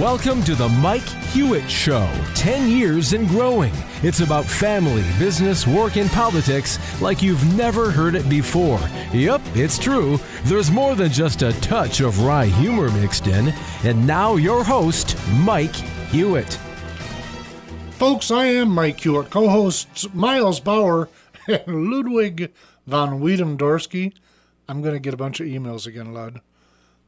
Welcome to the Mike Hewitt Show. 10 years and growing. It's about family, business, work, and politics like you've never heard it before. Yep, it's true. There's more than just a touch of wry humor mixed in. And now, your host, Mike Hewitt. Folks, I am Mike Hewitt, co hosts Miles Bauer and Ludwig von Wiedendorsky. I'm going to get a bunch of emails again, Lud.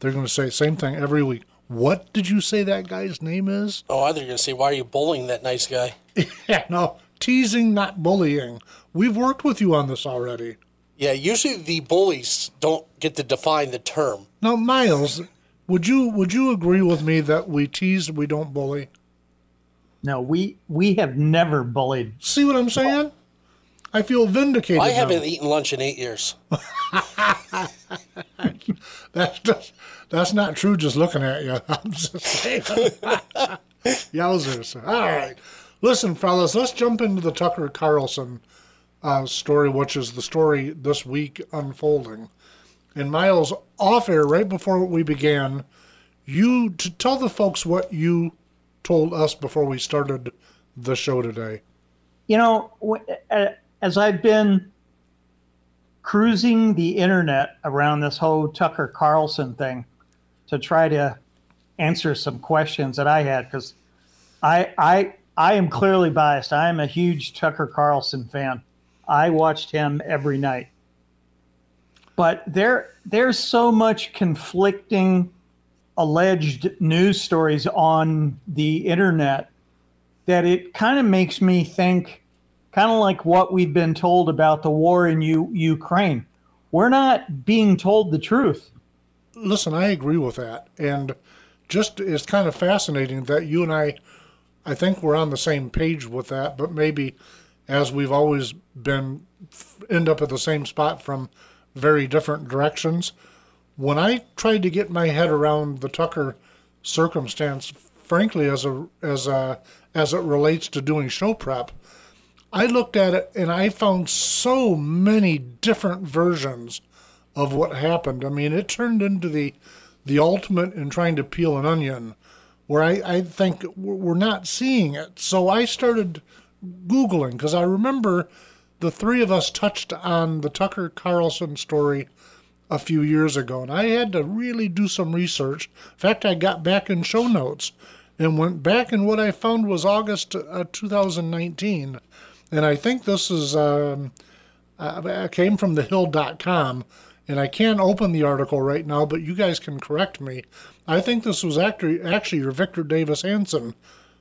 They're going to say the same thing every week. What did you say that guy's name is? Oh, I thought you were going to say, why are you bullying that nice guy? yeah, no, teasing, not bullying. We've worked with you on this already. Yeah, usually the bullies don't get to define the term. Now, Miles, would you would you agree with me that we tease, we don't bully? No, we we have never bullied. See what I'm saying? I feel vindicated. I haven't eaten lunch in eight years. that's just, that's not true. Just looking at you, I'm just saying. Yowzers! All right, listen, fellas, let's jump into the Tucker Carlson uh, story, which is the story this week unfolding. And Miles, off air, right before we began, you to tell the folks what you told us before we started the show today. You know, uh, as I've been cruising the internet around this whole Tucker Carlson thing to try to answer some questions that I had because I I I am clearly biased. I am a huge Tucker Carlson fan. I watched him every night. But there there's so much conflicting alleged news stories on the internet that it kind of makes me think kind of like what we've been told about the war in U- Ukraine. We're not being told the truth. Listen, I agree with that. And just it's kind of fascinating that you and I, I think we're on the same page with that, but maybe as we've always been, end up at the same spot from very different directions. When I tried to get my head around the Tucker circumstance, frankly, as a as a as it relates to doing show prep, I looked at it and I found so many different versions of what happened. I mean, it turned into the the ultimate in trying to peel an onion, where I, I think we're not seeing it. So I started Googling because I remember the three of us touched on the Tucker Carlson story a few years ago, and I had to really do some research. In fact, I got back in show notes and went back, and what I found was August uh, 2019 and I think this is um, uh, came from thehill.com, and I can't open the article right now, but you guys can correct me. I think this was actually actually your Victor Davis Hanson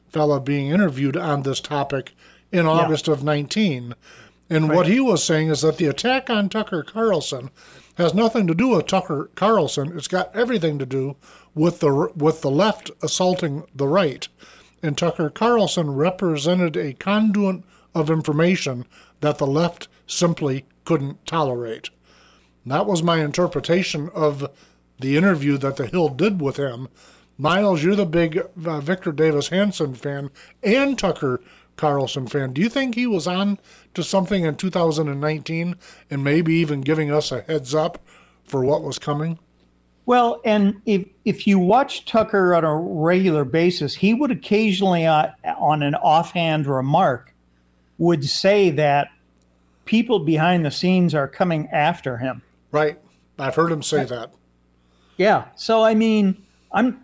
fella being interviewed on this topic in August yeah. of 19. And right. what he was saying is that the attack on Tucker Carlson has nothing to do with Tucker Carlson. It's got everything to do with the with the left assaulting the right. And Tucker Carlson represented a conduit of information that the left simply couldn't tolerate. That was my interpretation of the interview that The Hill did with him. Miles, you're the big uh, Victor Davis Hanson fan and Tucker Carlson fan. Do you think he was on to something in 2019 and maybe even giving us a heads up for what was coming? Well, and if if you watch Tucker on a regular basis, he would occasionally, uh, on an offhand remark, would say that people behind the scenes are coming after him. Right. I've heard him say that. Yeah. So I mean, I'm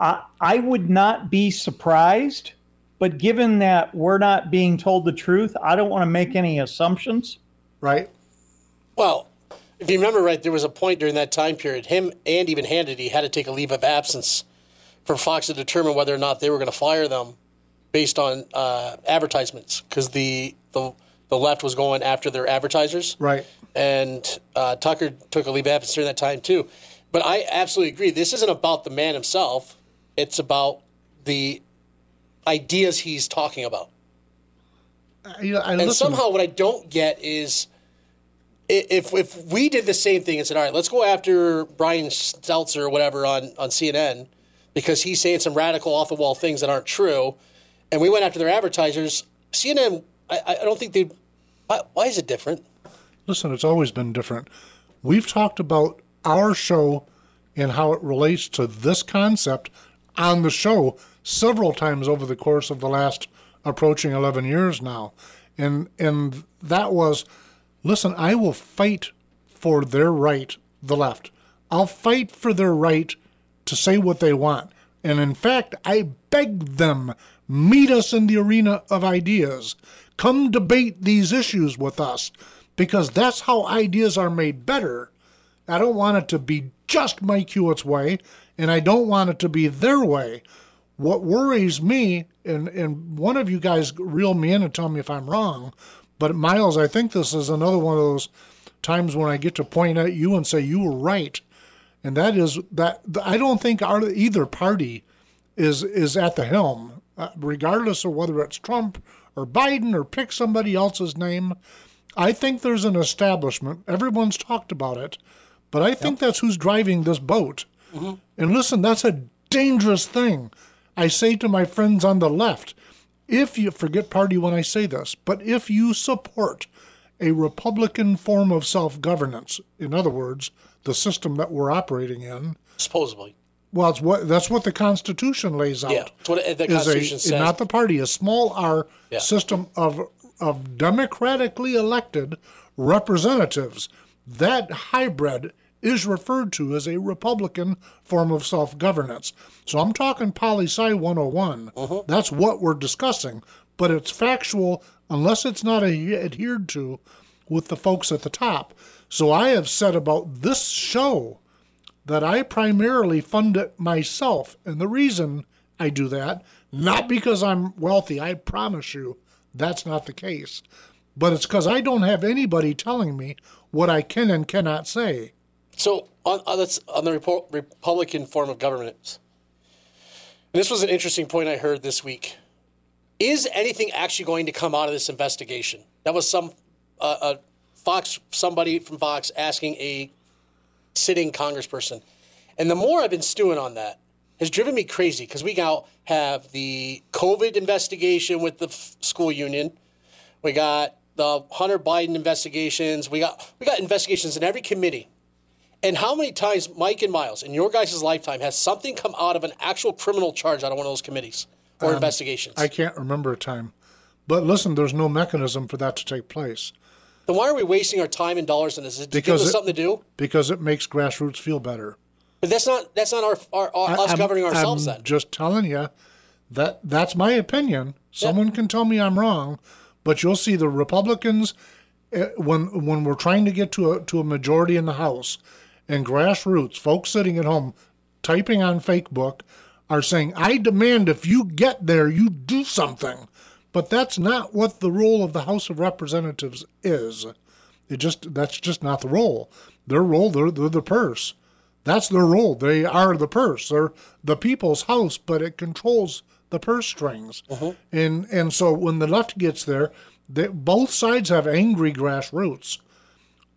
I I would not be surprised, but given that we're not being told the truth, I don't want to make any assumptions. Right. Well, if you remember right, there was a point during that time period, him and even Hannity had to take a leave of absence for Fox to determine whether or not they were going to fire them based on uh, advertisements because the, the the left was going after their advertisers. Right. And uh, Tucker took a leave of absence during that time too. But I absolutely agree. This isn't about the man himself. It's about the ideas he's talking about. I, I and somehow, what I don't get is if if we did the same thing and said, "All right, let's go after Brian Stelter or whatever on on CNN because he's saying some radical, off the wall things that aren't true," and we went after their advertisers. CNN, I, I don't think they. Why, why is it different? Listen, it's always been different. We've talked about our show and how it relates to this concept on the show several times over the course of the last approaching 11 years now. And, and that was listen, I will fight for their right, the left. I'll fight for their right to say what they want. And in fact, I beg them, meet us in the arena of ideas. Come debate these issues with us because that's how ideas are made better. I don't want it to be just Mike Hewitt's way, and I don't want it to be their way. What worries me, and, and one of you guys reel me in and tell me if I'm wrong, but Miles, I think this is another one of those times when I get to point at you and say you were right, and that is that I don't think our, either party is is at the helm, uh, regardless of whether it's Trump or Biden or pick somebody else's name. I think there's an establishment. Everyone's talked about it, but I think that's who's driving this boat. Mm-hmm. And listen, that's a dangerous thing. I say to my friends on the left, if you forget party when I say this, but if you support a Republican form of self governance, in other words, the system that we're operating in, supposedly. well, it's what that's what the Constitution lays out. Yeah, it's what the Constitution a, says. Not the party, a small R Yeah. system of of democratically elected representatives. That hybrid is referred to as a Republican form of self governance. So I'm talking poli sci 101. Uh-huh. That's what we're discussing, but it's factual unless it's not adhered to with the folks at the top. So I have said about this show that I primarily fund it myself. And the reason I do that, not because I'm wealthy, I promise you that's not the case, but it's because I don't have anybody telling me what I can and cannot say. So on on, this, on the Repo- Republican form of government, this was an interesting point I heard this week. Is anything actually going to come out of this investigation? That was some uh, uh, Fox somebody from Fox asking a sitting congressperson, and the more I've been stewing on that has driven me crazy because we now have the COVID investigation with the f- school union. We got the Hunter Biden investigations. We got we got investigations in every committee. And how many times, Mike and Miles, in your guys' lifetime, has something come out of an actual criminal charge out of one of those committees or investigations? Um, I can't remember a time. But listen, there's no mechanism for that to take place then why are we wasting our time and dollars on this? Is it to give Because us it- something to do? because it makes grassroots feel better. But that's not that's not our, our, our us I'm- governing ourselves. I'm then just telling you that that's my opinion. Someone can tell me I'm wrong, but you'll see the Republicans eh, when when we're trying to get to a to a majority in the House and grassroots folks sitting at home typing on Facebook are saying, "I demand if you get there, you do something." But that's not what the role of the House of Representatives is. It just that's just not the role. Their role, they're, they're the purse. That's their role. They are the purse. They're the people's house, but it controls the purse strings. And and so when the left gets there, they, both sides have angry grassroots.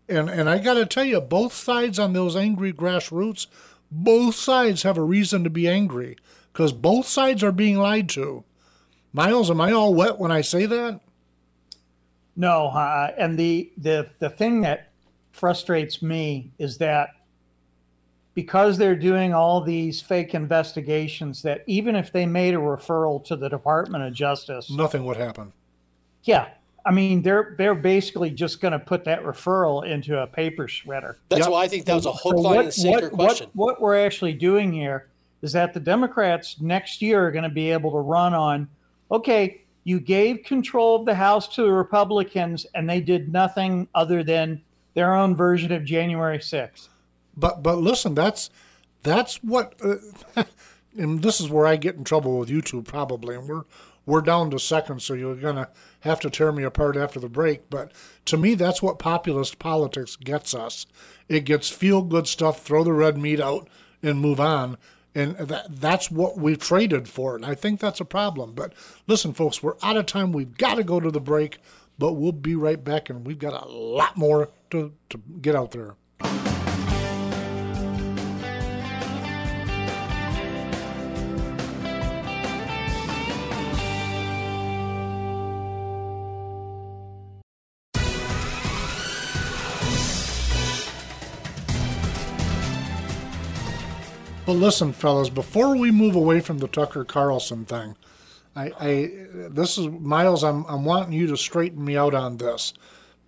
And and I got to tell you, both sides on those angry grassroots, both sides have a reason to be angry because both sides are being lied to. Miles, am I all wet when I say that? No, uh, and the, the the thing that frustrates me is that because they're doing all these fake investigations, that even if they made a referral to the Department of Justice, Nothing would happen. yeah, I mean they're they're basically just going to put that referral into a paper shredder. that's Yep. why I think that was a hook, So line, and sinker what, question. what we're actually doing here is that the Democrats next year are going to be able to run on, okay, you gave control of the House to the Republicans and they did nothing other than their own version of January 6th. But but listen, that's that's what, uh, and this is where I get in trouble with YouTube probably, and we're we're down to seconds, so you're gonna have to tear me apart after the break. But to me, that's what populist politics gets us. It gets feel good stuff, throw the red meat out, and move on. And that, that's what we've traded for. And I think that's a problem. But listen, folks, we're out of time. We've got to go to the break, but we'll be right back. And we've got a lot more to, to get out there. But listen, fellas, before we move away from the Tucker Carlson thing, I, I this is Miles. I'm I'm wanting you to straighten me out on this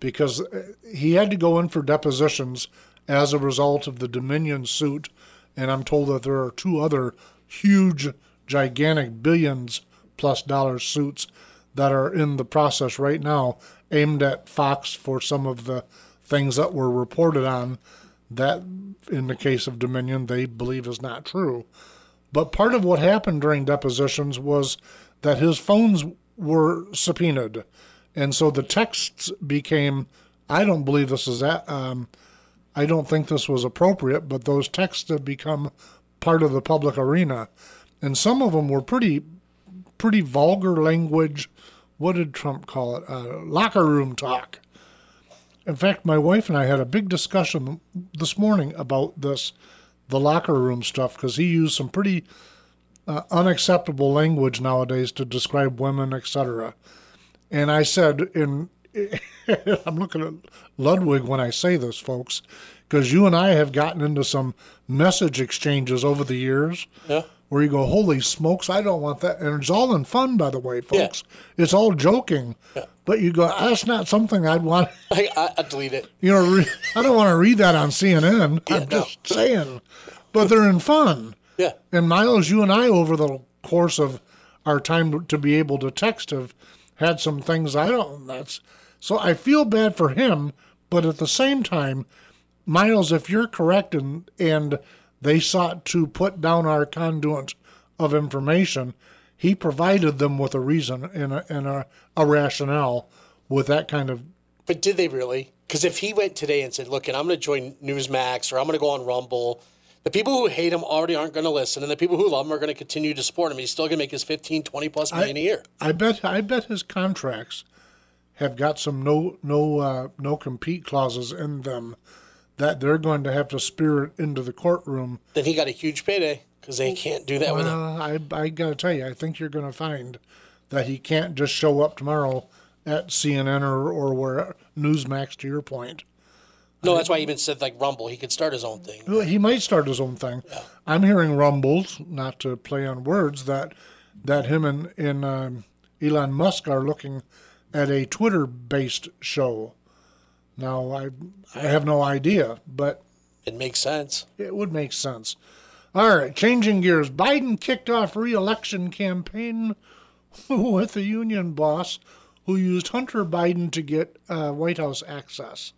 because uh, he had to go in for depositions as a result of the Dominion suit, and I'm told that there are two other huge, gigantic billions plus dollar suits that are in the process right now, aimed at Fox for some of the things that were reported on that, in the case of Dominion, they believe is not true. But part of what happened during depositions was that his phones were subpoenaed. And so the texts became, I don't believe this is that, um, I don't think this was appropriate, but those texts have become part of the public arena. And some of them were pretty, pretty vulgar language. What did Trump call it? Uh, locker room talk. In fact, my wife and I had a big discussion this morning about this, the locker room stuff, because he used some pretty uh, unacceptable language nowadays to describe women, etc. And I said, in I'm looking at Ludwig when I say this, folks, because you and I have gotten into some message exchanges over the years. Yeah. Where you go, holy smokes, I don't want that. And it's all in fun, by the way, folks. It's all joking. Yeah. But you go, that's not something I'd want. I, I, I delete it. You know, re- I don't want to read that on CNN. Yeah, I'm no. just saying. But they're in fun. Yeah. And Miles, you and I, over the course of our time to be able to text, have had some things I don't. That's so I feel bad for him, but at the same time, Miles, if you're correct and and they sought to put down our conduit of information, he provided them with a reason and a, and a, a rationale with that kind of But did they really? Because if he went today and said, "Look, and I'm going to join Newsmax or I'm going to go on Rumble," the people who hate him already aren't going to listen, and the people who love him are going to continue to support him. He's still going to make his 15, 20 plus million a year. I bet I bet his contracts have got some no no uh, no compete clauses in them that they're going to have to spirit into the courtroom. Then he got a huge payday because they can't do that with him. I I gotta tell you, I think you're going to find that he can't just show up tomorrow at CNN or or where Newsmax. To your point, No, that's why he even said like Rumble. He could start his own thing. Well, he might start his own thing. I'm hearing rumbles, not to play on words, that that him and, and um, Elon Musk are looking at a Twitter-based show. Now, I I have no idea, but It makes sense. it would make sense. All right, changing gears. Biden kicked off re-election campaign with a union boss who used Hunter Biden to get uh, White House access.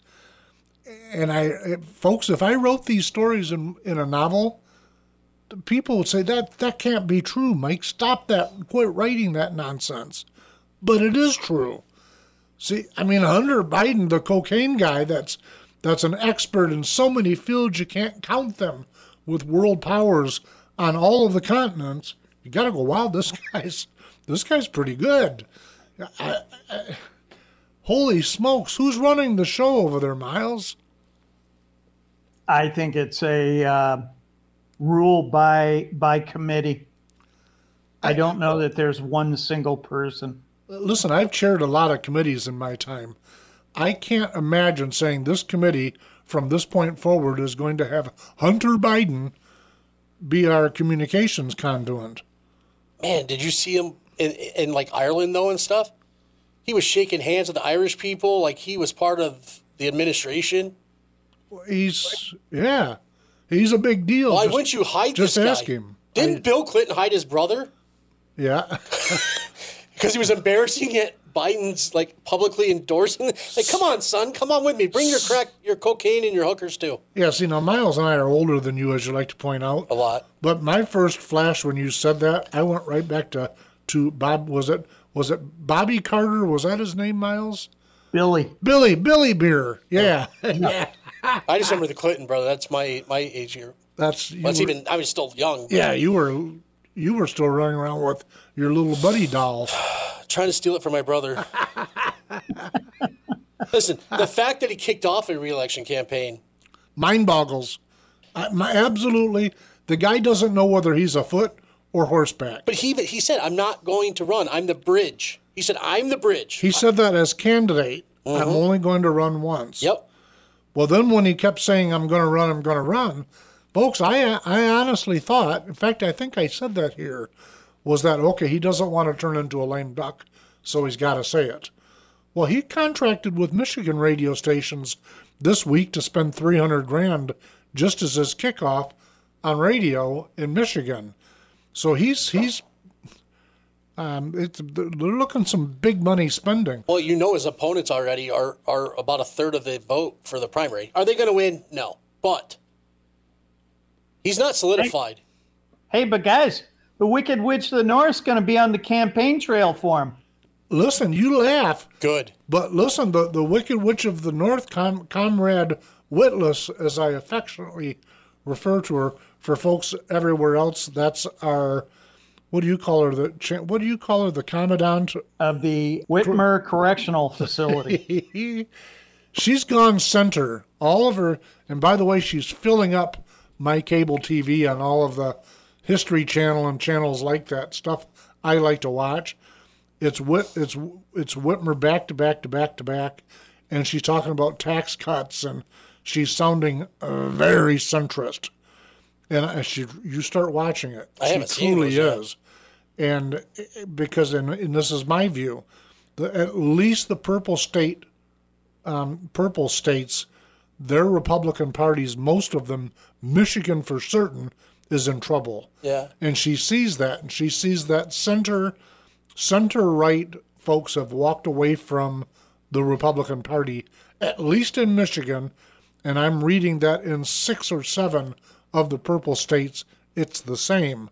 And I, folks, if I wrote these stories in in a novel, people would say that that can't be true. Mike, stop that! Quit writing that nonsense. But it is true. See, I mean, Hunter Biden, the cocaine guy, that's that's an expert in so many fields you can't count them, with world powers on all of the continents. You got to go, wow, this guy's this guy's pretty good. I, I, holy smokes, who's running the show over there, Miles? I think it's a uh, rule by by committee. I don't know that there's one single person. Listen, I've chaired a lot of committees in my time. I can't imagine saying this committee from this point forward is going to have Hunter Biden be our communications conduit. Man, did you see him in, in like Ireland though and stuff? He was shaking hands with the Irish people like he was part of the administration. He's yeah, he's a big deal. Why Just- wouldn't you hide just this guy? ask him. Didn't I- Bill Clinton hide his brother Yeah, because he was embarrassing it? Biden's like publicly endorsing. Like, come on, son, come on with me. Bring your crack, your cocaine, and your hookers too. yeah. See, now Miles and I are older than you, as you like to point out. A lot. But my first flash when you said that, I went right back to to Bob. Was it was it Bobby Carter? Was that his name, Miles? Billy, Billy Billy Beer. Yeah, yeah. I just remember the Clinton brother. That's my my age here. That's you That's were- even. I was still young. Yeah, you were you were still running around with your little buddy doll. trying to steal it from my brother. Listen, the fact that he kicked off a reelection campaign, Mind boggles. I, my, absolutely, the guy doesn't know whether he's a foot or horseback. but he he said, "I'm not going to run. I'm the bridge." He said, "I'm the bridge." He said that as candidate. I'm mm-hmm. only going to run once. yep. Well, then when he kept saying, I'm going to run, I'm going to run, folks, I I honestly thought, in fact, I think I said that here, was that okay? He doesn't want to turn into a lame duck, so he's got to say it. Well, he contracted with Michigan radio stations this week to spend 300 grand just as his kickoff on radio in Michigan. So he's he's um, it's they're looking some big money spending. Well, you know his opponents already are are about a third of the vote for the primary. Are they going to win? No, but he's not solidified. Hey, but guys, the Wicked Witch of the North's going to be on the campaign trail for him. Listen, you laugh, Good. but listen, the the Wicked Witch of the North, com, Comrade Witless, as I affectionately refer to her, for folks everywhere else, that's our what do you call her? The cha- what do you call her? The commandant Of the Whitmer Correctional Facility. she's gone center. All of her, and by the way, she's filling up my cable TV on all of the History Channel and channels like that stuff I like to watch. It's Whit, it's it's Whitmer back to back to back to back, and she's talking about tax cuts and she's sounding uh, very centrist. And I- she, you start watching it, I she truly those yet. is, and because and, and this is my view, the, at least the purple state um, purple states, their Republican parties, most of them, Michigan for certain, is in trouble. Yeah. And she sees that, and she sees that center, center right folks have walked away from the Republican Party, at least in Michigan, and I'm reading that in six or seven of the purple states, it's the same.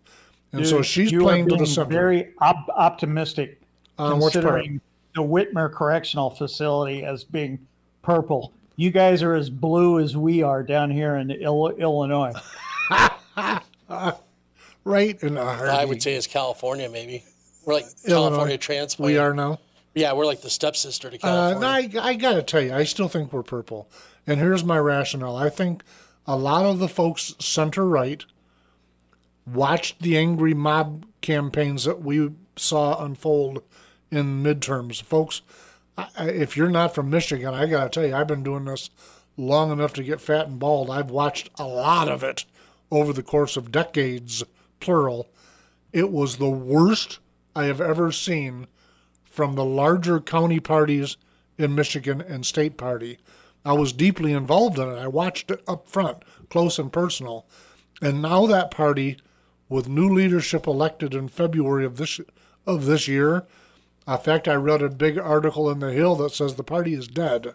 And so she's you are playing to the being center. Very op- optimistic, On which part? considering the Whitmer Correctional Facility as being purple. You guys are as blue as we are down here in Il- Illinois. right in a I heartbeat. would say it's California, maybe. We're like Illinois. California transplant. we are now. Yeah, we're like the stepsister to Uh, California. no, I, I got to tell you, I still think we're purple. And here's my rationale. I think a lot of the folks center right watched the angry mob campaigns that we saw unfold in midterms. Folks, I, if you're not from Michigan, I got to tell you, I've been doing this long enough to get fat and bald. I've watched a lot of it over the course of decades, plural. It was the worst I have ever seen from the larger county parties in Michigan and state party. I was deeply involved in it. I watched it up front, close and personal. And now that party, with new leadership elected in February of this of this year, in fact, I read a big article in the Hill that says the party is dead.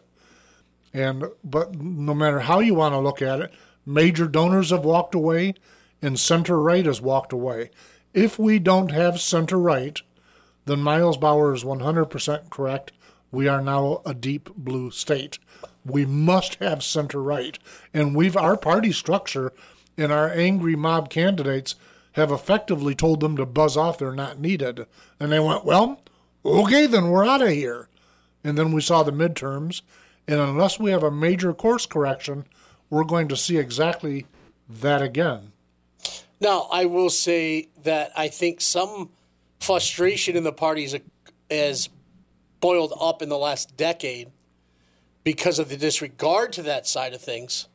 And but no matter how you want to look at it, major donors have walked away, and center right has walked away. If we don't have center right, then Miles Bauer is 100% correct. We are now a deep blue state. We must have center right. And we've our party structure and our angry mob candidates have effectively told them to buzz off they're not needed. And they went, "Well, okay, then we're out of here." And then we saw the midterms, and unless we have a major course correction, we're going to see exactly that again. Now, I will say that I think some frustration in the parties has boiled up in the last decade because of the disregard to that side of things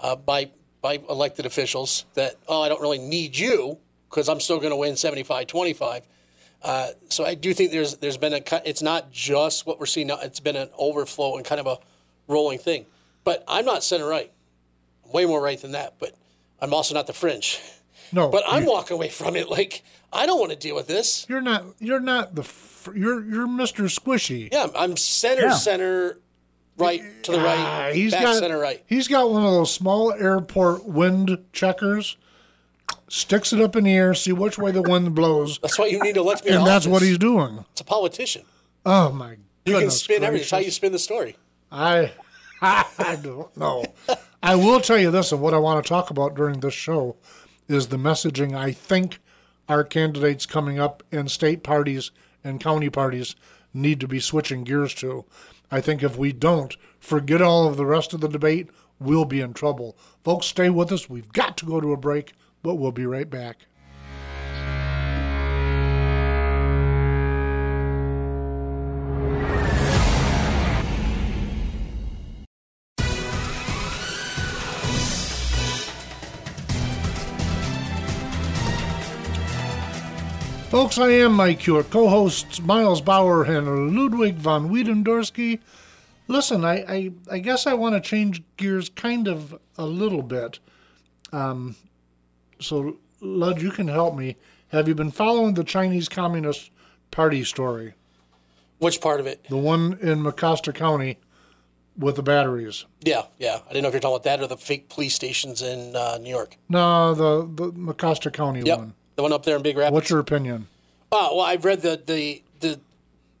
uh, by by elected officials that oh I don't really need you because I'm still going to win 75-25. Uh, so I do think there's there's been a cut- it's not just what we're seeing now it's been an overflow and kind of a rolling thing. But I'm not center right. I'm way more right than that, but I'm also not the fringe. No, But I'm walking away from it like I don't want to deal with this. You're not. You're not the. You're you're Mr. Squishy. Yeah, I'm center, Yeah. center, right to the right, Ah, he's back got center, right. He's got one of those small airport wind checkers. Sticks it up in the air, see which way the wind blows, That's why you need to elect me. and that's what he's doing. It's a politician. Oh my god. You can spin everything. That's how you spin the story. I I don't know. I will tell you this, and what I want to talk about during this show is the messaging I think our candidates coming up in state parties and county parties need to be switching gears to. I think if we don't, forget all of the rest of the debate, we'll be in trouble. Folks, stay with us. We've got to go to a break, but we'll be right back. Folks, I am Mike, your co hosts Miles Bauer and Ludwig von Wiedendorski. Listen, I, I, I guess I want to change gears kind of a little bit. Um, so, Lud, you can help me. Have you been following the Chinese Communist Party story? Which part of it? The one in Mecosta County with the batteries. Yeah, yeah. I didn't know if you're talking about that or the fake police stations in uh, New York. No, the, the Mecosta County Yep. one. The one up there in Big Rapids. What's your opinion? Oh, well, I've read the, the, the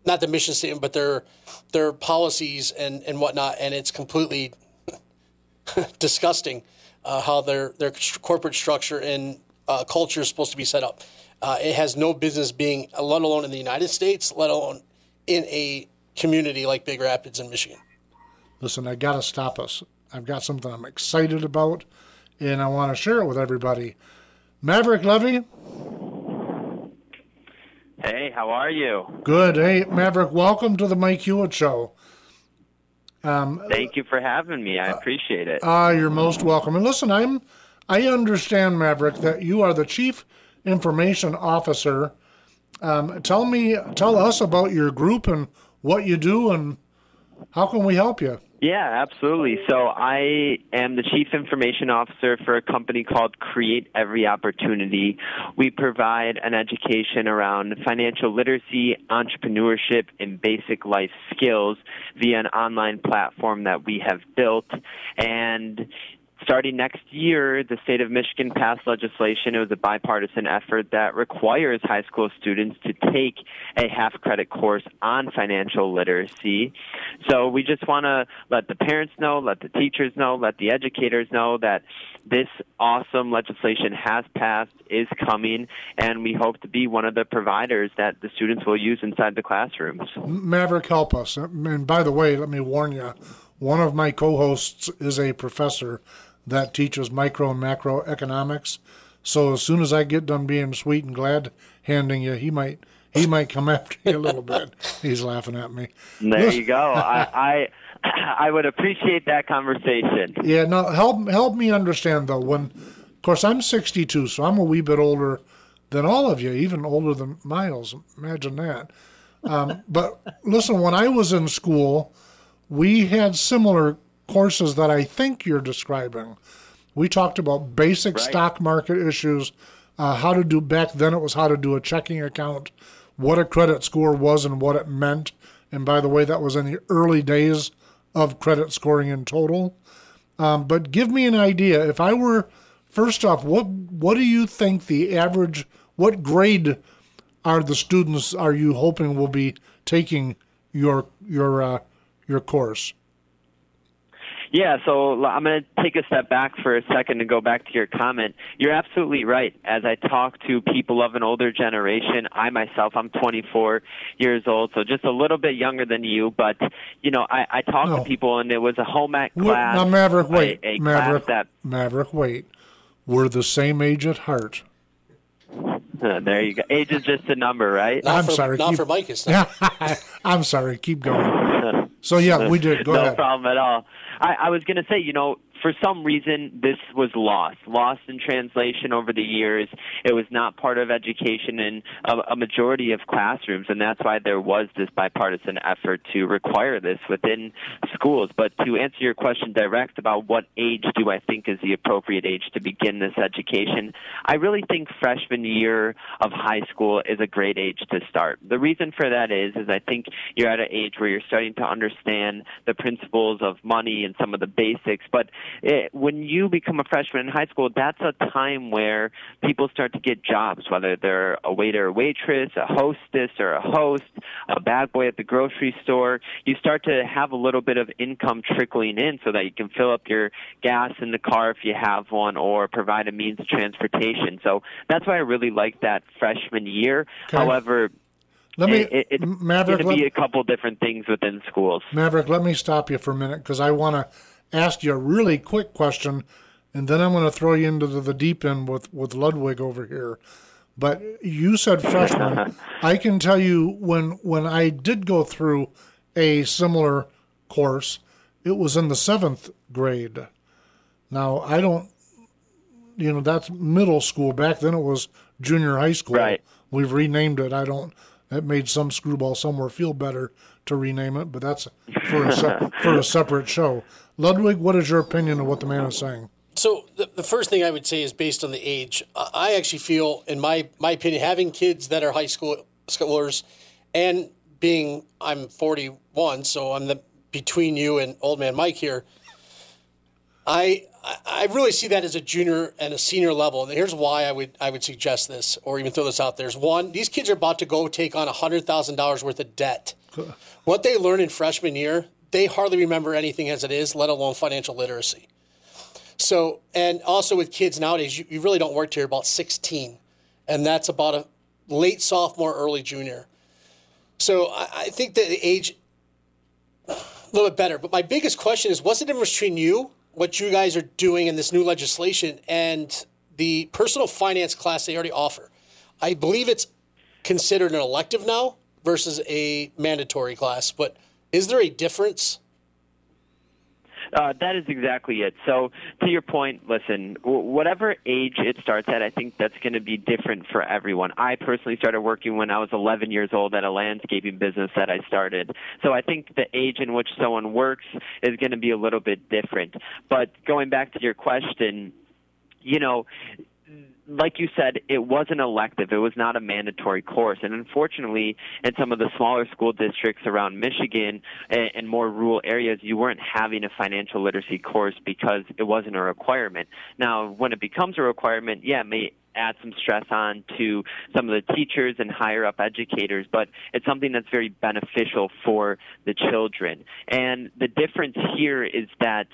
not the mission statement, but their their policies and, and whatnot, and it's completely disgusting uh, how their their corporate structure and uh, culture is supposed to be set up. Uh, it has no business being, let alone in the United States, let alone in a community like Big Rapids in Michigan. Listen, I got to stop us. I've got something I'm excited about, and I want to share it with everybody. Maverick Levy, Hey, how are you? good. Hey, Maverick, welcome to the Mike Hewitt Show. Thank you for having me. I appreciate it. Ah, you're most welcome. And listen, I'm, I understand, Maverick, that you are the chief information officer. Um, tell me, tell us about your group and what you do, and how can we help you? Yeah, absolutely. So I am the chief information officer for a company called Create Every Opportunity. We provide an education around financial literacy, entrepreneurship, and basic life skills via an online platform that we have built. And starting next year, the state of Michigan passed legislation. It was a bipartisan effort that requires high school students to take a half credit course on financial literacy. So we just want to let the parents know, let the teachers know, let the educators know that this awesome legislation has passed, is coming, and we hope to be one of the providers that the students will use inside the classrooms. Maverick, help us. And by the way, let me warn you, one of my co-hosts is a professor that teaches micro and macroeconomics. So as soon as I get done being sweet and glad handing you, he might he might come after you a little bit. He's laughing at me. There you go. I, I I would appreciate that conversation. Yeah, no, help help me understand though. When, of course, I'm 62, so I'm a wee bit older than all of you, even older than Miles. Imagine that. Um, but listen, when I was in school, we had similar courses that I think you're describing. We talked about basic Right. stock market issues, uh, how to do back then. It was how to do a checking account, what a credit score was, and what it meant. And by the way, that was in the early days of credit scoring in total. Um, but give me an idea. If I were first off, what what do you think the average? What grade are the students? Are you hoping will be taking your your uh, your course? Yeah, so I'm going to take a step back for a second and go back to your comment. You're absolutely right. As I talk to people of an older generation, I myself, I'm 24 years old, so just a little bit younger than you, but, you know, I, I talk No. to people and it was a home ec We're- class. now, Maverick, wait, a, a Maverick, class Maverick, wait. We're the same age at heart. that, there you go. Age is just a number, right? Not I'm for, sorry, Not keep- for Mike, it's not. I'm sorry. Keep going. So yeah, we did. Go no ahead. problem at all. I, I was going to say, you know, for some reason, this was lost, lost in translation over the years. It was not part of education in a, a majority of classrooms, and that's why there was this bipartisan effort to require this within schools. But to answer your question direct about what age do I think is the appropriate age to begin this education, I really think freshman year of high school is a great age to start. The reason for that is, is I think you're at an age where you're starting to understand the principles of money and some of the basics. But it, when you become a freshman in high school, that's a time where people start to get jobs, whether they're a waiter or waitress, a hostess or a host, a bag boy at the grocery store. You start to have a little bit of income trickling in so that you can fill up your gas in the car if you have one or provide a means of transportation. So that's why I really like that freshman year. Okay. However, Let me, it, it, Maverick. to be a couple different things within schools. Maverick, let me stop you for a minute because I want to ask you a really quick question, and then I'm going to throw you into the, the deep end with with Ludwig over here. But you said freshman. I can tell you when when I did go through a similar course, it was in the seventh grade. Now I don't, you know, that's middle school. Back then it was junior high school Right. we've renamed it. I don't. It made some screwball somewhere feel better to rename it, but that's for a se- for a separate show. Ludwig, what is your opinion of what the man is saying? So the, the first thing I would say is based on the age. I I actually feel, in my my opinion, having kids that are high school schoolers, and being I'm 41, so I'm the between you and old man Mike here. I I- I really see that as a junior and a senior level. And here's why I would I would suggest this, or even throw this out there. Is one, these kids are about to go take on hundred thousand dollars worth of debt. What they learn in freshman year, they hardly remember anything as it is, let alone financial literacy. So, and also with kids nowadays, you, you really don't work till you're about 16, and that's about a late sophomore, early junior. So I, I think that the age a little bit better. But my biggest question is, what's the difference between you, what you guys are doing in this new legislation, and the personal finance class they already offer? I believe it's considered an elective now versus a mandatory class. But is there a difference? Uh, that is exactly it. So, to your point, listen, whatever age it starts at, I think that's going to be different for everyone. I personally started working when I was 11 years old at a landscaping business that I started. So, I think the age in which someone works is going to be a little bit different. But going back to your question, you know, like you said, it was an elective. It was not a mandatory course. And unfortunately, in some of the smaller school districts around Michigan and, and more rural areas, you weren't having a financial literacy course because it wasn't a requirement. Now, when it becomes a requirement, yeah, it may add some stress on to some of the teachers and higher up educators, but it's something that's very beneficial for the children. And the difference here is that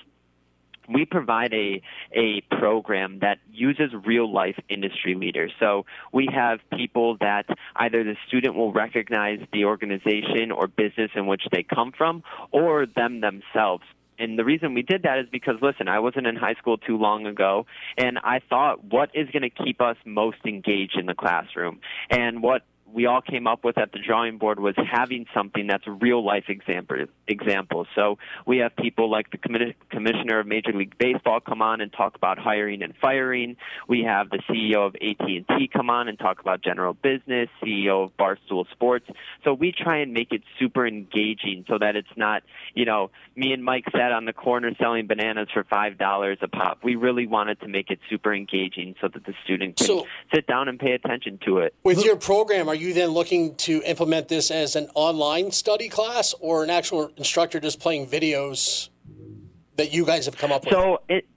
we provide a a program that uses real life industry leaders. So we have people that either the student will recognize the organization or business in which they come from or them themselves. And the reason we did that is because, listen, I wasn't in high school too long ago, and I thought, what is going to keep us most engaged in the classroom? And what we all came up with at the drawing board was having something that's real life example examples. So we have people like the commi- commissioner of Major League Baseball come on and talk about hiring and firing. We have the CEO of AT&T come on and talk about general business, CEO of Barstool Sports. So we try and make it super engaging so that it's not, you know, me and Mike sat on the corner selling bananas for $5 a pop. We really wanted to make it super engaging so that the student can So- sit down and pay attention to it. With your program, are you then looking to implement this as an online study class or an actual instructor just playing videos that you guys have come up with? So it,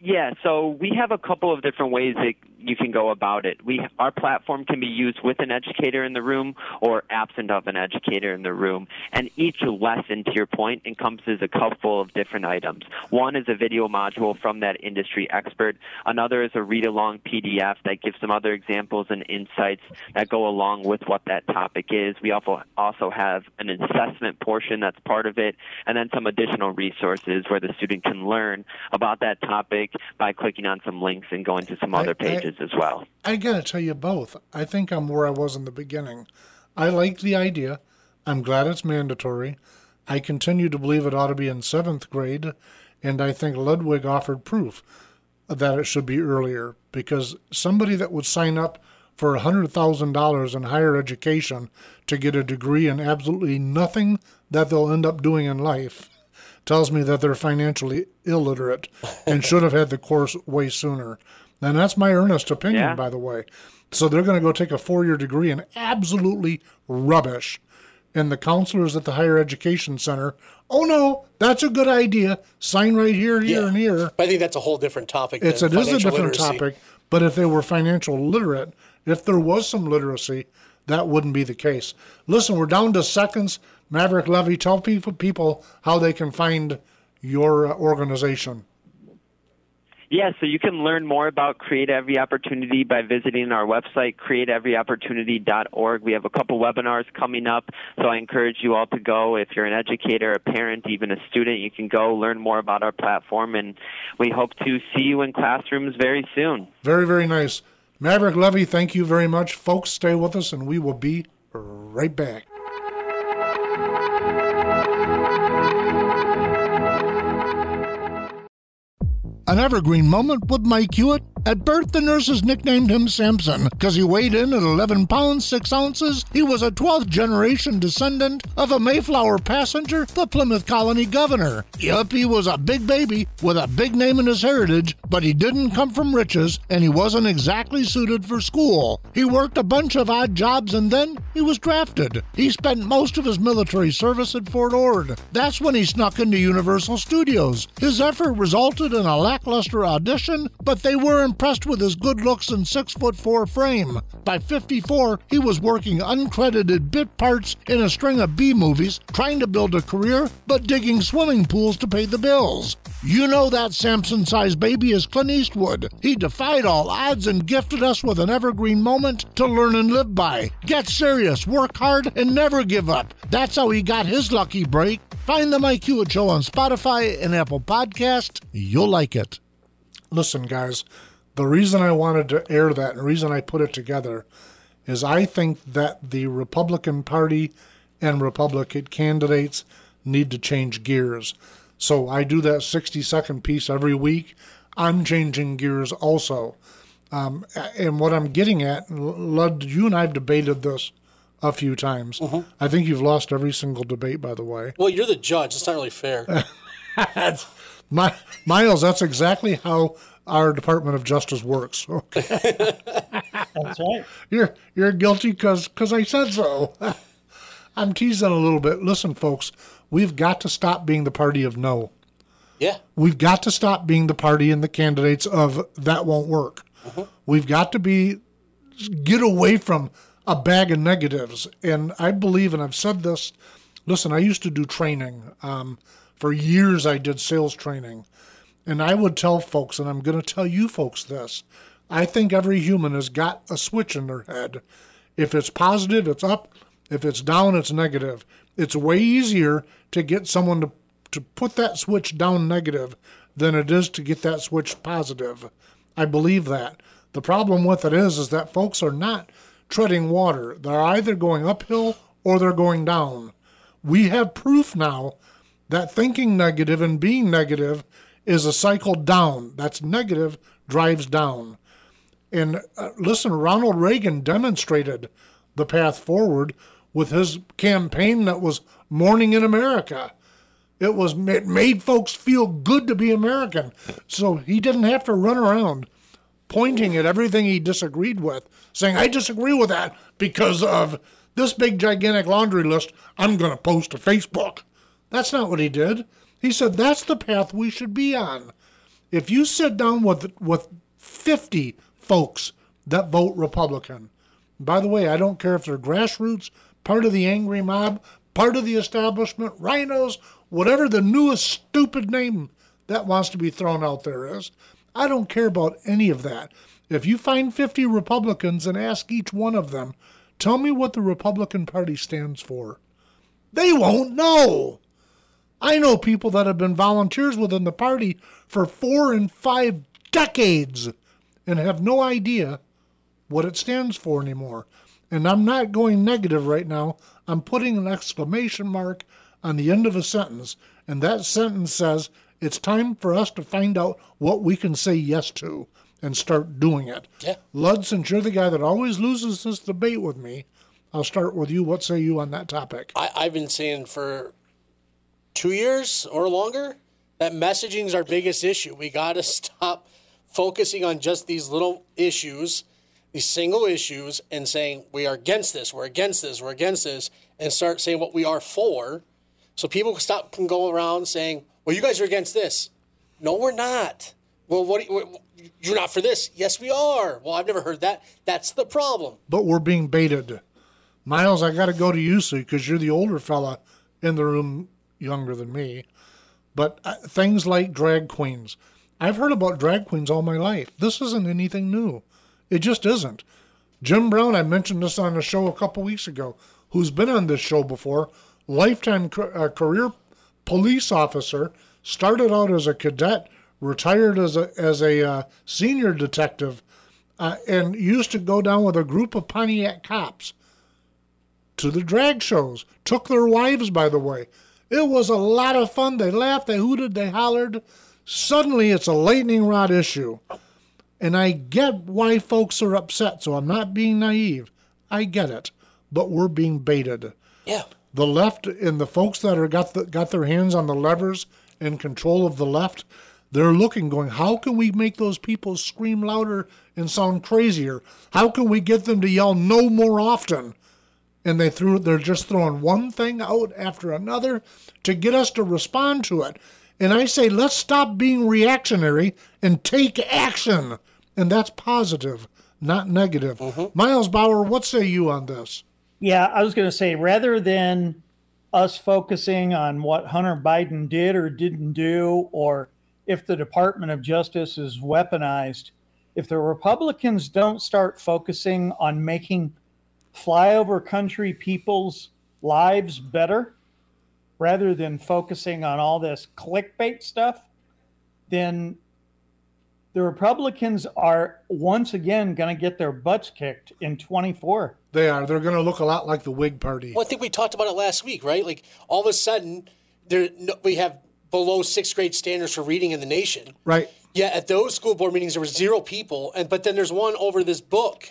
yeah. So we have a couple of different ways that you can go about it. We our platform can be used with an educator in the room or absent of an educator in the room, and each lesson, to your point, encompasses a couple of different items. One is a video module from that industry expert. Another is a read-along PDF that gives some other examples and insights that go along with what that topic is. We also also have an assessment portion that's part of it, and then some additional resources where the student can learn about that topic by clicking on some links and going to some I- other I- pages as well. I gotta tell you both. I think I'm where I was in the beginning. I like the idea. I'm glad it's mandatory. I continue to believe it ought to be in seventh grade, and I think Ludwig offered proof that it should be earlier because somebody that would sign up for $100,000 in higher education to get a degree in absolutely nothing that they'll end up doing in life tells me that they're financially illiterate and should have had the course way sooner. And that's my earnest opinion, Yeah. by the way. So they're going to go take a four year degree in absolutely rubbish. And the counselors at the higher education center, oh no, that's a good idea. Sign right here, here, Yeah. and here. But I think that's a whole different topic. It's than it is a different literacy. topic, but if they were financial literate, if there was some literacy, that wouldn't be the case. Listen, we're down to seconds. Maverick Levy, tell people people how they can find your uh, organization. Yeah, so you can learn more about Create Every Opportunity by visiting our website, createeveryopportunity.org. We have a couple webinars coming up, so I encourage you all to go. If you're an educator, a parent, even a student, you can go learn more about our platform, and we hope to see you in classrooms very soon. Very, very nice. Maverick Levy, thank you very much. Folks, stay with us, and we will be right back. An evergreen moment with Mike Hewitt. At birth, the nurses nicknamed him Samson because he weighed in at 11 pounds 6 ounces. He was a 12th generation descendant of a Mayflower passenger, the Plymouth Colony governor. Yup, he was a big baby with a big name in his heritage, but he didn't come from riches and he wasn't exactly suited for school. He worked a bunch of odd jobs and then he was drafted. He spent most of his military service at Fort Ord. That's when he snuck into Universal Studios. His effort resulted in a lackluster audition, but they were impressed with his good looks and six foot four frame. By 54, he was working uncredited bit parts in a string of B movies, trying to build a career, but digging swimming pools to pay the bills. You know that Samson sized baby is Clint Eastwood. He defied all odds and gifted us with an evergreen moment to learn and live by. Get serious, work hard, and never give up. That's how he got his lucky break. Find the Mike Hewitt Show on Spotify and Apple Podcast. You'll like it. Listen, guys, the reason I wanted to air that and the reason I put it together is I think that the Republican Party and Republican candidates need to change gears. So I do that 60 second piece every week. I'm changing gears also. Um, and what I'm getting at, Lud, you and I have debated this a few times. I think you've lost every single debate, by the way. Well, you're the judge. It's not really fair. My, Miles, that's exactly how our Department of Justice works. Okay. That's right. you're you're guilty because because I said so. I'm teasing a little bit. Listen, folks, we've got to stop being the party of no. yeah. We've got to stop being the party and the candidates of that won't work. We've got to be get away from a bag of negatives. And I believe, and I've said this. Listen, I used to do training. Um, for years, I did sales training, and I would tell folks, and I'm going to tell you folks this. I think every human has got a switch in their head. If it's positive, it's up. If it's down, it's negative. It's way easier to get someone to, to put that switch down negative than it is to get that switch positive. I believe that. The problem with it is, is that folks are not treading water. They're either going uphill or they're going down. We have proof now that thinking negative and being negative is a cycle down. That's negative drives down. And uh, listen, Ronald Reagan demonstrated the path forward with his campaign that was Morning in America. It was it made folks feel good to be American, so he didn't have to run around pointing at everything he disagreed with, saying, "I disagree with that because of this big gigantic laundry list. I'm going to post to Facebook." That's not what he did. He said that's the path we should be on. If you sit down with with 50 folks that vote Republican, by the way, I don't care if they're grassroots, part of the angry mob, part of the establishment, rhinos, whatever the newest stupid name that wants to be thrown out there is. I don't care about any of that. If you find 50 Republicans and ask each one of them, tell me what the Republican Party stands for, they won't know. I know people that have been volunteers within the party for four and five decades and have no idea what it stands for anymore. And I'm not going negative right now. I'm putting an exclamation mark on the end of a sentence. And that sentence says it's time for us to find out what we can say yes to and start doing it. Yeah. Lud, since you're the guy that always loses this debate with me, I'll start with you. What say you on that topic? I, I've been saying for two years or longer that messaging is our biggest issue. We got to stop focusing on just these little issues, these single issues, and saying we are against this, we're against this, we're against this, and start saying what we are for. So people can stop can go around saying, "Well, you guys are against this." No, we're not. Well, what, you, you're not for this? Yes, we are. Well, I've never heard that. That's the problem. but we're being baited. Miles, I got to go to you, because you're the older fella in the room, younger than me. But uh, things like drag queens, I've heard about drag queens all my life. This isn't anything new. It just isn't. Jim Brown, I mentioned this on the show a couple weeks ago, who's been on this show before, lifetime uh, career police officer, started out as a cadet, retired as a as a uh, senior detective, uh, and used to go down with a group of Pontiac cops to the drag shows. Took their wives, by the way. It was a lot of fun. They laughed, they hooted, they hollered. Suddenly, it's a lightning rod issue. And I get why folks are upset, so I'm not being naive. I get it. But we're being baited. Yeah. The left and the folks that are got the, got their hands on the levers and control of the left, they're looking, going, how can we make those people scream louder and sound crazier? How can we get them to yell no more often? And they threw they're just throwing one thing out after another to get us to respond to it. And I say, let's stop being reactionary and take action. And that's positive, not negative. Mm-hmm. Miles Bauer, what say you on this? Yeah, I was going to say rather than us focusing on what Hunter Biden did or didn't do, or if the Department of Justice is weaponized, if the Republicans don't start focusing on making flyover country people's lives better, rather than focusing on all this clickbait stuff, then the Republicans are once again going to get their butts kicked in 24. They are. They're going to look a lot like the Whig Party. Well, I think we talked about it last week, right? Like all of a sudden, there no, we have below sixth grade standards for reading in the nation. Right. Yeah, at those school board meetings, there were zero people, and but then there's one over this book.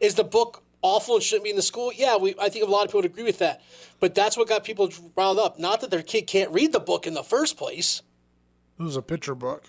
Is the book awful and shouldn't be in the school? Yeah, we, I think a lot of people would agree with that. But that's what got people riled up. Not that their kid can't read the book in the first place. It was a picture book.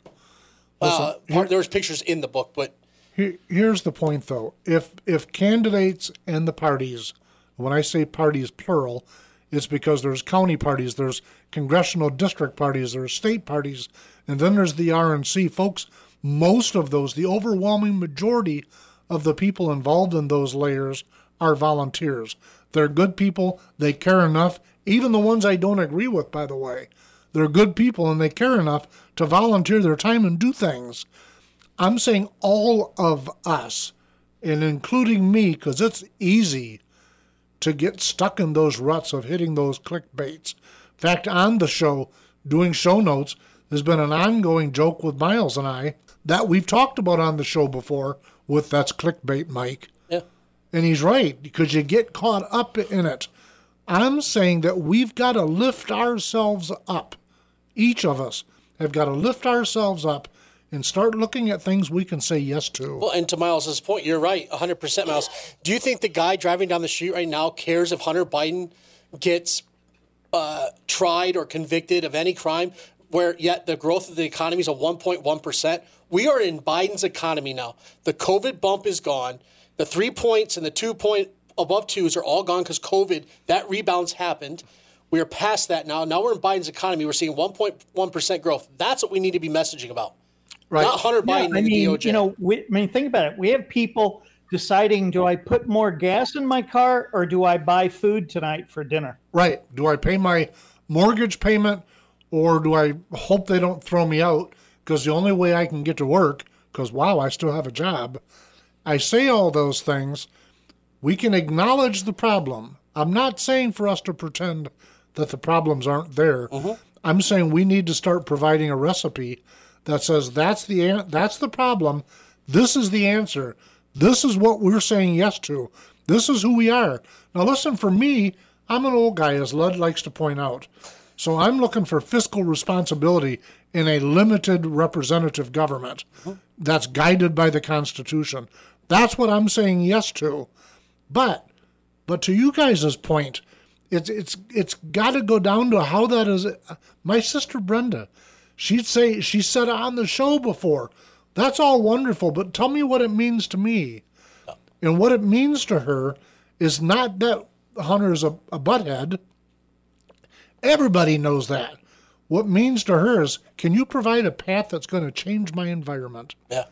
Uh, Listen, part, there was pictures in the book, but Here, here's the point, though. If if candidates and the parties, when I say parties plural, it's because there's county parties, there's congressional district parties, there's state parties, and then there's the RNC. Folks, most of those, the overwhelming majority of the people involved in those layers are volunteers. They're good people. They care enough. Even the ones I don't agree with, by the way, they're good people and they care enough to volunteer their time and do things. I'm saying all of us, and including me, because it's easy to get stuck in those ruts of hitting those clickbaits. In fact, on the show, doing show notes, there's been an ongoing joke with Miles and I that we've talked about on the show before with that's clickbait, Mike. yeah. And he's right, because you get caught up in it. I'm saying that we've got to lift ourselves up. Each of us have got to lift ourselves up and start looking at things we can say yes to. Well, and to Miles's point, you're right, 100%, Miles. Do you think the guy driving down the street right now cares if Hunter Biden gets uh, tried or convicted of any crime, where yet the growth of the economy is a 1.1%? We are in Biden's economy now. The COVID bump is gone. The three points and the two point above twos are all gone because COVID, that rebound's happened. We are past that now. Now we're in Biden's economy. We're seeing 1.1% growth. That's what we need to be messaging about. Right. Not Hunter Yeah, Biden I and the mean, DOJ. you know, we, I mean, think about it. We have people deciding: do I put more gas in my car, or do I buy food tonight for dinner? Right. Do I pay my mortgage payment or do I hope they don't throw me out because the only way I can get to work, because wow, I still have a job. I say all those things. We can acknowledge the problem. I'm not saying for us to pretend that the problems aren't there. Mm-hmm. I'm saying we need to start providing a recipe that says that's the an- that's the problem. This is the answer. This is what we're saying yes to. This is who we are. Now listen, for me, I'm an old guy, as Lud likes to point out. So I'm looking for fiscal responsibility in a limited representative government that's guided by the Constitution. That's what I'm saying yes to. But but to you guys' point, it's it's it's got to go down to how that is. My sister Brenda, she'd say she said on the show before, that's all wonderful, but tell me what it means to me. And what it means to her is not that Hunter's a, a butthead. Everybody knows that. What means to her is, can you provide a path that's going to change my environment? yeah.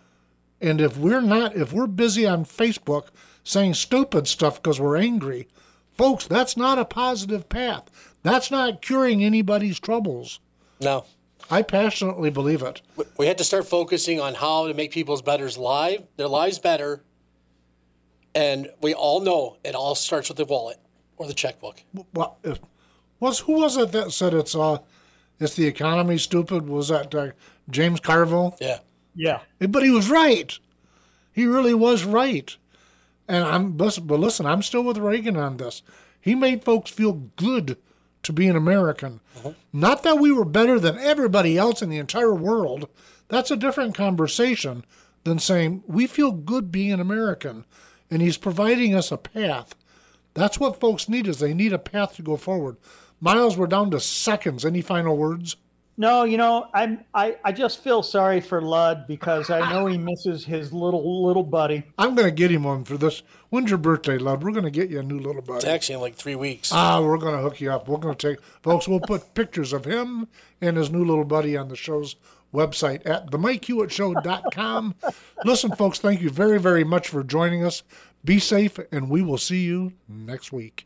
And if we're not, if we're busy on Facebook saying stupid stuff because we're angry, folks, that's not a positive path. That's not curing anybody's troubles. No. I passionately believe it. We- had to start focusing on how to make people's betters live their lives better. And we all know it all starts with the wallet or the checkbook. Well, if, was who was it that said it's uh, it's the economy stupid? Was that uh, James Carville? Yeah. Yeah, But he was right. He really was right. And I'm but but listen, I'm still with Reagan on this. He made folks feel good to be an American. Not that we were better than everybody else in the entire world. That's a different conversation. than saying, We feel good being an American, and he's providing us a path. That's what folks need is they need a path to go forward. Miles, we're down to seconds. Any final words? No, you know, I'm I, I just feel sorry for Lud because I know he misses his little little buddy. I'm going to get him one for this. When's your birthday, Lud? We're going to get you a new little buddy. It's actually in like three weeks. Ah, we're going to hook you up. We're going to take, folks, we'll put pictures of him and his new little buddy on the show's website at themikehewittshow.com. Listen, folks, thank you very, very much for joining us. Be safe, and we will see you next week.